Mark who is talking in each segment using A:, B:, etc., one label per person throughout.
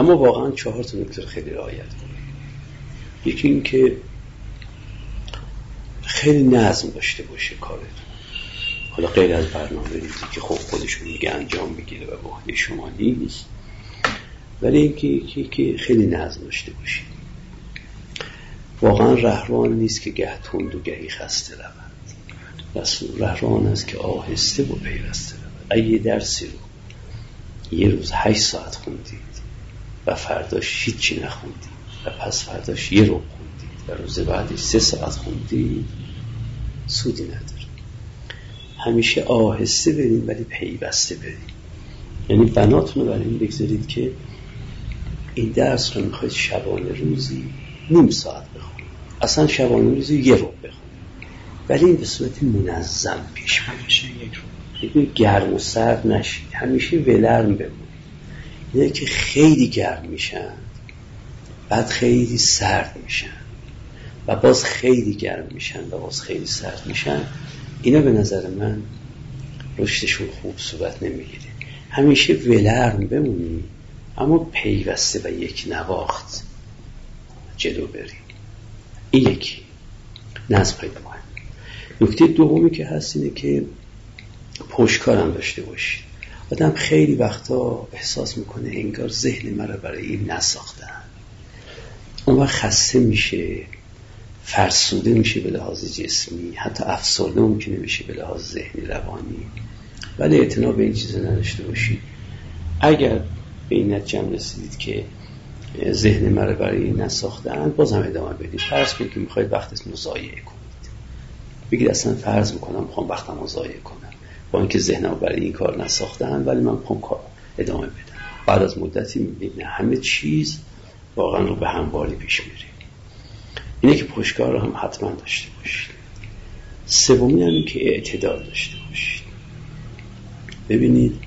A: اما واقعا چهار تا نکته خیلی رعایت کنید یکی اینکه خیلی نظم داشته باشه کارتون حالا غیر از برنامه ریزی که خب خودشون میگه انجام بگیره و به شما نیست ولی اینکه که خیلی نظم داشته باشید. واقعا رهروان نیست که گه تند و گهی خسته رود. رسول رهروان است که آهسته و پیوسته رود. اگه درسی رو یه روز هشت ساعت خوندید و فرداش هیچی نخوندید و پس فرداش یه رو خوندید و روز بعدش سه ساعت خوندید سودی نداره همیشه آهسته برید ولی پیوسته برید یعنی بناتون رو برای این بگذارید که این درس رو می‌خواید شبانه روزی نیم ساعت بخونید. اصلا شبانه روزی یه رو بخونید. ولی این به صورت منظم پیش همیشه یک رو. گرم و سرد نشید. همیشه ولرم بمونید. اینه که خیلی گرم میشن بعد خیلی سرد میشن و باز خیلی گرم میشن و باز خیلی سرد میشن. اینا به نظر من رشدشون خوب صورت نمی‌گیره. همیشه ولرم بمونی اما پیوسته و یک نواخت جلو بری. این یکی. نظم پیدا نکته دومی که هست اینه که پشکارم داشته باشید. آدم خیلی وقتا احساس می‌کنه انگار ذهن مرا برای این نساختن. اون وقت خسته میشه فرسوده میشه به لحاظ جسمی حتی افسرده ممکنه میشه به لحاظ ذهنی روانی. ولی اعتنا به این چیز نداشته باشید. اگر به این نتیجه رسیدید که ذهن مرا برای این نساختن باز هم ادامه بدید. فرض کنید که می‌خواید وقت مزایعه کنید. بگید اصلا فرض می‌کنم می‌خوام وقتم مزایعه کنم. با اینکه ذهنم برای این کار نساختن ولی من می‌خوام کار ادامه بدم. بعد از مدتی می‌بینید همه چیز واقعا رو به همواری پیش میره. اینه که پشتکار رو هم حتما داشته باشید سومی هم که اعتدال داشته باشید ببینید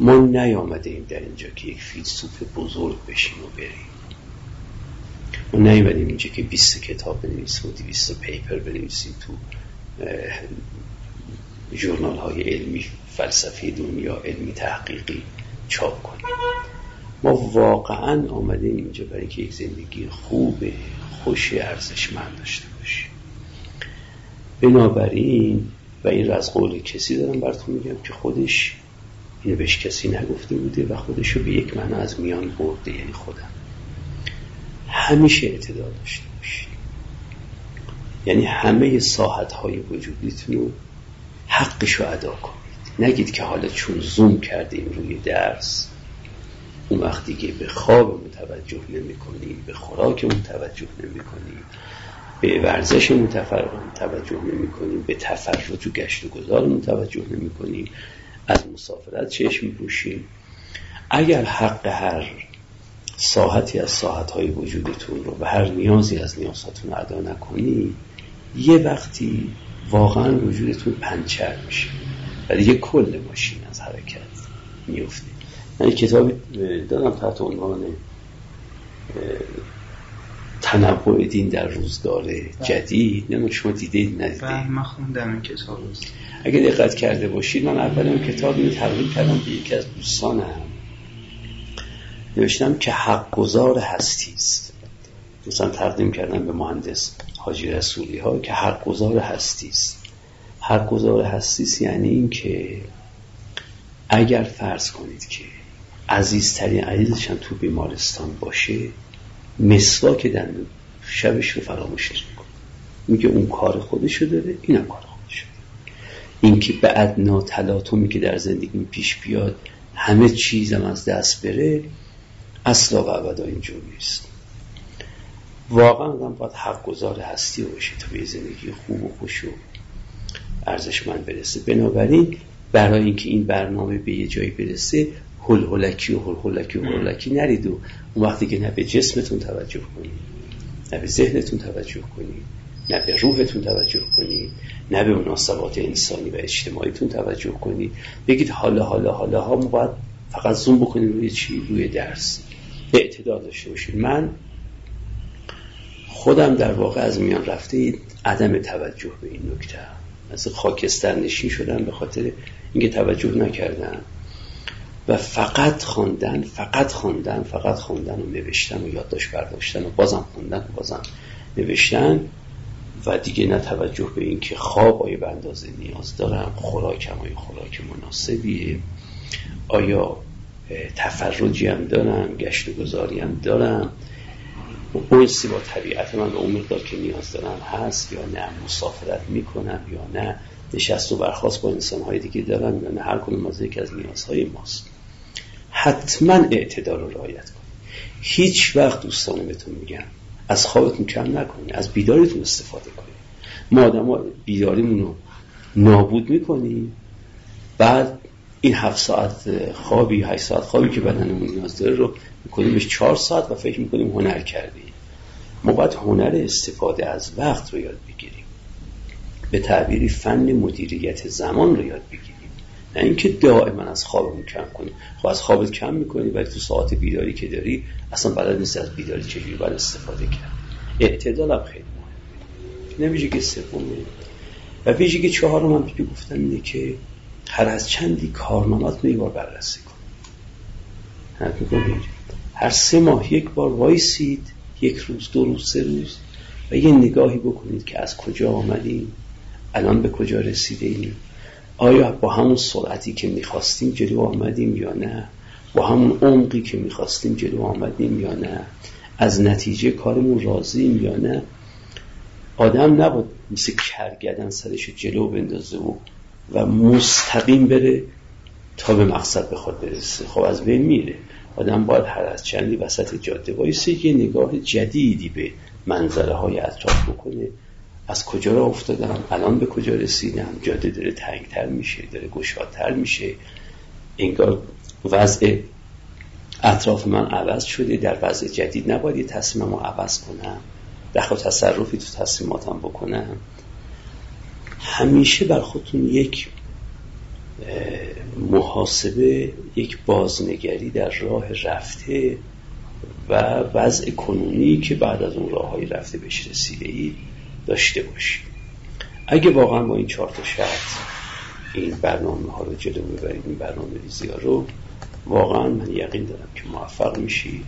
A: ما نیامده ایم در اینجا که یک فیلسوف بزرگ بشیم و بریم. ما نیامدیم اینجا که 20 کتاب بنویسیم و 200 پیپر بنویسیم تو جورنال های علمی فلسفی دنیا علمی تحقیقی چاپ کنیم. ما واقعا آمده اینجا برای که یک زندگی خوب خوش ارزشمند داشته باشیم. بنابراین و این را از قول کسی دارم براتون میگم که خودش اینو بهش کسی نگفته بوده و خودش رو به یک معنا از میان برده یعنی خودم. همیشه اعتدال داشته باشید یعنی همه ساحت های وجودیتون رو حقش رو ادا کنید. نگید که حالا چون زوم کردیم روی درس اون وقت دیگه به خواب متوجه نمی کنیم به خوراک متوجه نمی کنیم به ورزش توجه نمی کنیم به تفرج و گشت و گذار متوجه نمی کنیم از مسافرت چشم پوشیم اگر حق هر ساحتی از ساحتهای وجودتون رو به هر نیازی از نیازاتون ادا نکنی یه وقتی واقعا وجودتون پنچر میشه و دیگه کل ماشین از حرکت میفته. من کتابی دارم تحت عنوان تنوع دین در روزگار جدید. نه شما دیدید ندیدید.
B: بله من خوندم این کتاب
A: اگه دقت کرده باشید من اول اون کتاب رو تقدیم کردم به یکی از دوستانم. نوشتم که حق گذار هستی است مثلا تقدیم کردم به مهندس. حاجی رسولی ها که حق گذار هستی است. حق گذار هستی یعنی این که اگر فرض کنید که عزیزترین عزیزشان تو بیمارستان باشه مسواک دندون شبش رو فراموشش می‌کنه. میگه اون کار خودشو داره اینم کار خودشو اینکه به ادنا تلاطمی که در زندگی پیش بیاد همه چیزم از دست بره اصلا و ابدا اینجور نیست. واقعا آدم باید حق گذار هستی باشه تا به زندگی خوب و خوش و ارزشمند برسه. بنابراین برای اینکه این برنامه به یه جایی برسه هل هلکی و هل هلکی و هل هلکی نرید و اون وقتی که نه به جسمتون توجه کنید نه به ذهنتون توجه کنید نه به روحتون توجه کنید نه به مناسبات انسانی و اجتماعیتون توجه کنید. بگید حالا حالا حالا ها فقط زوم بکنید روی چی؟ روی درس. به اعتدال داشته باشید. من خودم در واقع از میان رفته عدم توجه به این نکته. از خاکستر نشین شدم به خاطر اینکه توجه نکردم و فقط خواندن فقط خواندن فقط خواندن و نوشتن و یادداشت برداشتن و بازم خوندن و بازم نوشتن. و دیگه نه توجه به این که خواب آیا به اندازه نیاز دارم خوراکم آیا خوراک مناسبیه. آیا تفرجی هم دارم گشت و گذاری هم دارم اونسی با طبیعت من به اون که نیاز دارم هست یا نه مسافرت می‌کنم یا نه نشست و برخواست با انسانهای دیگه دارم یا نه هر کنون از یکی از نیازهای ماست. حتما اعتدال رو رعایت کنید. هیچ وقت دوستان بهتون میگم از خوابتون کم نکنید از بیداریتون استفاده کنید. ما آدم ها بیداریمون رو نابود می‌کنیم بعد این هفت ساعت خوابی هشت ساعت خوابی که بدنمون نیاز داره رو می‌کنیم بهش چهار ساعت و فکر می‌کنیم هنر کردیم. ما باید هنر استفاده از وقت رو یاد بگیریم. به تعبیری فن مدیریت زمان رو یاد بگیریم. نه اینکه دائما از خوابمون کم کنیم. خب از خوابت کم می‌کنی ولی تو ساعت بیداری که داری اصلا بلد نیست از بیداری چجوری باید استفاده کرد. اعتدال هم خیلی مهمه. نه که سومه. و که چهارم هم که گفتن اینه که هر از چندی کارنامات رو بار بررسی کن. هر سه ماه یک بار وایسید یک روز دو روز سه روز و یه نگاهی بکنید که از کجا آمدیم الان به کجا رسیده آیا با همون سرعتی که می‌خواستیم جلو آمدیم یا نه؟ با همون عمقی که می‌خواستیم جلو آمدیم یا نه؟ از نتیجه کارمون راضیم یا نه؟ آدم نبود مثل کرگدن سرش جلو بندازه و و مستقیم بره تا به مقصد بخواد برسه. خب از بین میره. آدم باید هر از چندی وسط جاده وایسه یه نگاه جدیدی به منظره های اطراف بکنه. از کجا را افتادم الان به کجا رسیدم جاده داره تنگتر میشه داره گشادتر میشه. انگار وضع اطراف من عوض شده. در وضع جدید نباید یه تصمیمم رو عوض کنم. دخل تصرفی تو تصمیماتم بکنم. همیشه بر خودتون یک محاسبه یک بازنگری در راه رفته و وضع کنونی که بعد از اون راه های رفته بهش رسیده ای داشته باشید. اگه واقعا با این چهار تا شرط این برنامه ها رو جلو ببرید این برنامه ریزی ها رو واقعا من یقین دارم که موفق میشید.